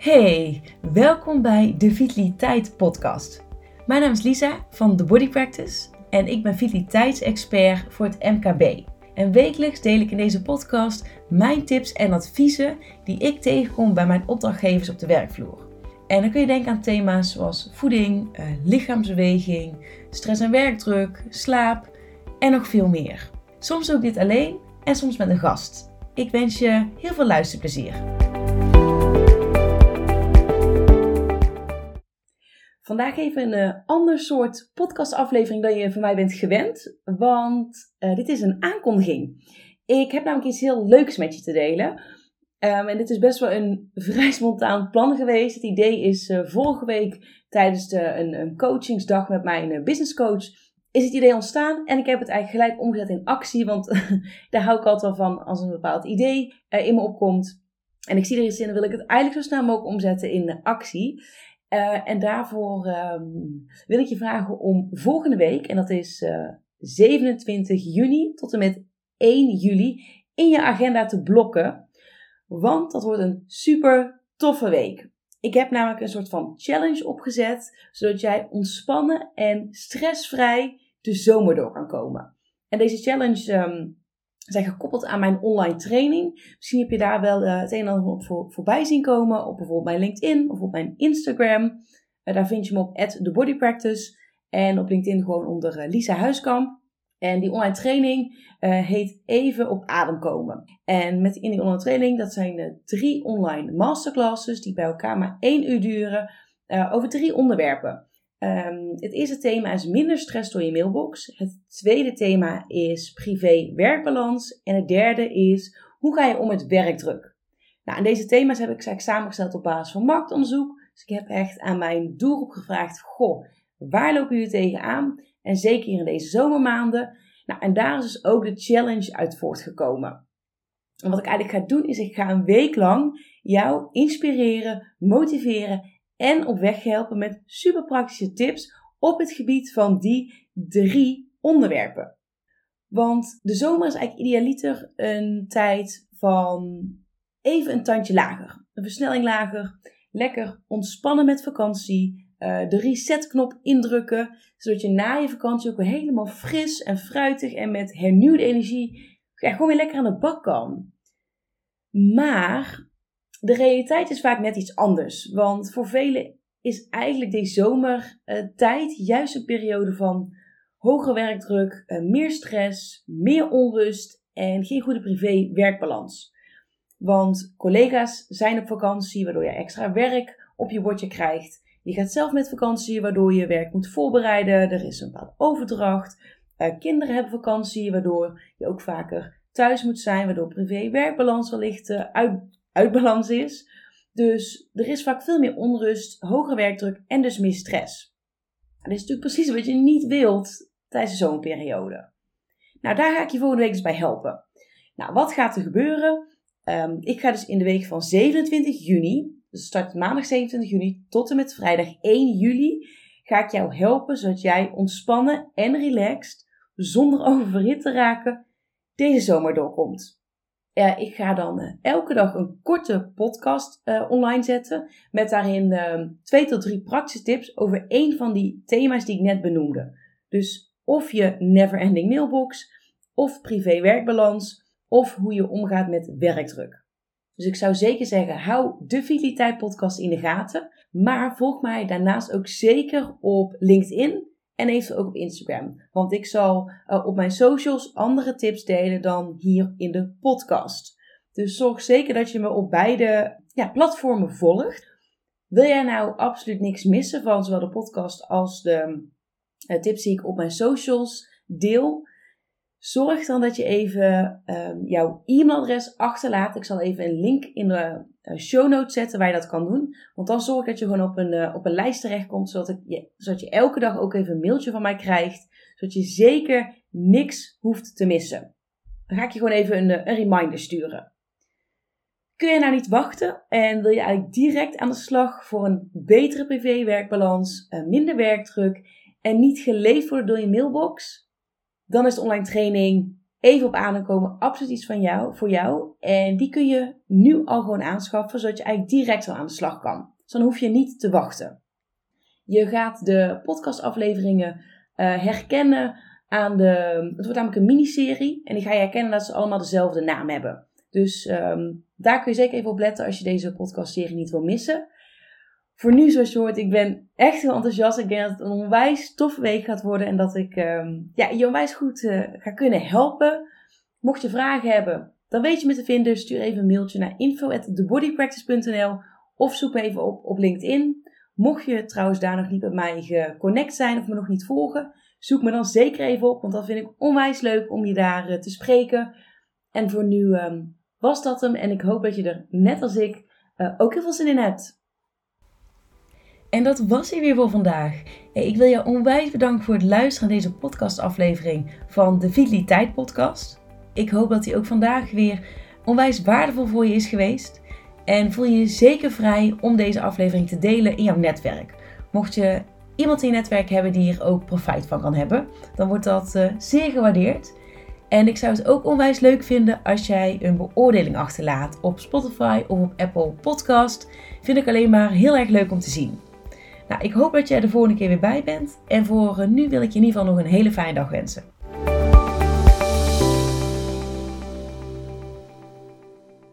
Hey, welkom bij de Vitaliteit Podcast. Mijn naam is Lisa van The Body Practice en ik ben vitaliteitsexpert voor het MKB. En wekelijks deel ik in deze podcast mijn tips en adviezen die ik tegenkom bij mijn opdrachtgevers op de werkvloer. En dan kun je denken aan thema's zoals voeding, eh, lichaamsbeweging, stress en werkdruk, slaap en nog veel meer. Soms doe ik dit alleen en soms met een gast. Ik wens je heel veel luisterplezier. Vandaag even een uh, ander soort podcastaflevering dan je van mij bent gewend, want uh, dit is een aankondiging. Ik heb namelijk iets heel leuks met je te delen. Um, en dit is best wel een vrij spontaan plan geweest. Het idee is uh, vorige week tijdens de, een, een coachingsdag met mijn business coach is het idee ontstaan en ik heb het eigenlijk gelijk omgezet in actie, want daar hou ik altijd wel van als een bepaald idee in me opkomt. En ik zie er iets in, dan wil ik het eigenlijk zo snel mogelijk omzetten in actie. Uh, en daarvoor um, wil ik je vragen om volgende week, en dat is uh, eh, 27 juni tot en met 1 juli, in je agenda te blokken. Want dat wordt een super toffe week. Ik heb namelijk een soort van challenge opgezet, zodat jij ontspannen en stressvrij de zomer door kan komen. En deze challenge um, zijn gekoppeld aan mijn online training. Misschien heb je daar wel uh, het een en ander op voor, voorbij zien komen. Op bijvoorbeeld mijn LinkedIn of op mijn Instagram. Uh, daar vind je me op @thebodypractice En op LinkedIn gewoon onder uh, Lisa Huiskamp. En die online training heet Even op adem komen. En met in die online training, dat zijn drie online masterclasses die bij elkaar maar één uur duren. over drie onderwerpen. Um, het eerste thema is minder stress door je mailbox. Het tweede thema is privé-werkbalans. En het derde is hoe ga je om met werkdruk. Nou, deze thema's heb ik samengesteld op basis van marktonderzoek. Dus ik heb echt aan mijn doelgroep gevraagd: Goh, waar lopen jullie tegenaan? En zeker in deze zomermaanden. Nou, en daar is dus ook de challenge uit voortgekomen. En wat ik eigenlijk ga doen, is ik ga een week lang jou inspireren, motiveren en op weg helpen met super praktische tips op het gebied van die drie onderwerpen. Want de zomer is eigenlijk idealiter een tijd van even een tandje lager, een versnelling lager, lekker ontspannen met vakantie, uh, de resetknop indrukken, zodat je na je vakantie ook weer helemaal fris en fruitig en met hernieuwde energie gewoon weer lekker aan de bak kan. Maar de realiteit is vaak net iets anders. Want voor velen is eigenlijk deze zomertijd juist een periode van hoge werkdruk, eh, meer stress, meer onrust en geen goede privé-werkbalans. Want collega's zijn op vakantie, waardoor je extra werk op je bordje krijgt. Je gaat zelf met vakantie, waardoor je werk moet voorbereiden. Er is een bepaalde overdracht. Uh, kinderen hebben vakantie, waardoor je ook vaker thuis moet zijn, waardoor privé-werkbalans wellicht uh, uit, uit balans is. Dus er is vaak veel meer onrust, hogere werkdruk en dus meer stress. Dat is natuurlijk precies wat je niet wilt tijdens de zomerperiode. Nou, daar ga ik je volgende week dus bij helpen. Nou, wat gaat er gebeuren? Um, ik ga dus in de week van 27 juni, dus start maandag 27 juni tot en met vrijdag 1 juli, ga ik jou helpen zodat jij ontspannen en relaxed, zonder oververhit te raken, deze zomer doorkomt. Uh, ik ga dan uh, elke dag een korte podcast uh, online zetten. Met daarin ehm, twee tot drie praktische tips over één van die thema's die ik net benoemde. Dus of je never-ending mailbox, of privé-werkbalans, of hoe je omgaat met werkdruk. Dus ik zou zeker zeggen, hou de Vitaliteit podcast in de gaten. Maar volg mij daarnaast ook zeker op LinkedIn en eventueel ook op Instagram. Want ik zal uh, op mijn socials andere tips delen dan hier in de podcast. Dus zorg zeker dat je me op beide ja, platformen volgt. Wil jij nou absoluut niks missen van zowel de podcast als de uh, tips die ik op mijn socials deel? Zorg dan dat je even um, jouw e-mailadres achterlaat. Ik zal even een link in de uh, show notes zetten waar je dat kan doen. Want dan zorg ik dat je gewoon op een, uh, op een lijst terechtkomt. Zodat, ik je, zodat je elke dag ook even een mailtje van mij krijgt. Zodat je zeker niks hoeft te missen. Dan ga ik je gewoon even een, een reminder sturen. Kun je nou niet wachten en wil je eigenlijk direct aan de slag voor een betere privé-werkbalans, minder werkdruk en niet geleefd worden door je mailbox? Dan is de online training even op aankomen. Absoluut iets van jou, voor jou. En die kun je nu al gewoon aanschaffen, zodat je eigenlijk direct al aan de slag kan. Dus dan hoef je niet te wachten. Je gaat de podcastafleveringen uh, herkennen aan de. Het wordt namelijk een miniserie. En die ga je herkennen dat ze allemaal dezelfde naam hebben. Dus um, daar kun je zeker even op letten als je deze podcastserie niet wil missen. Voor nu, zoals je hoort, ik ben echt heel enthousiast. Ik denk dat het een onwijs toffe week gaat worden. En dat ik um, ja, je onwijs goed uh, ga kunnen helpen. Mocht je vragen hebben, dan weet je me te vinden. Stuur even een mailtje naar info@thebodypractice.nl of zoek me even op op LinkedIn. Mocht je trouwens daar nog niet met mij geconnect zijn of me nog niet volgen, zoek me dan zeker even op, want dat vind ik onwijs leuk om je daar uh, te spreken. En voor nu um, was dat hem en ik hoop dat je er net als ik uh, ook heel veel zin in hebt. En dat was hij weer voor vandaag. Ik wil je onwijs bedanken voor het luisteren naar deze podcastaflevering van de Vitaliteit Podcast. Ik hoop dat hij ook vandaag weer onwijs waardevol voor je is geweest. En voel je je zeker vrij om deze aflevering te delen in jouw netwerk. Mocht je iemand in je netwerk hebben die hier ook profijt van kan hebben, dan wordt dat uh, zeer gewaardeerd. En ik zou het ook onwijs leuk vinden als jij een beoordeling achterlaat op Spotify of op Apple Podcast. Vind ik alleen maar heel erg leuk om te zien. Nou, ik hoop dat jij de volgende keer weer bij bent. En voor nu wil ik je in ieder geval nog een hele fijne dag wensen.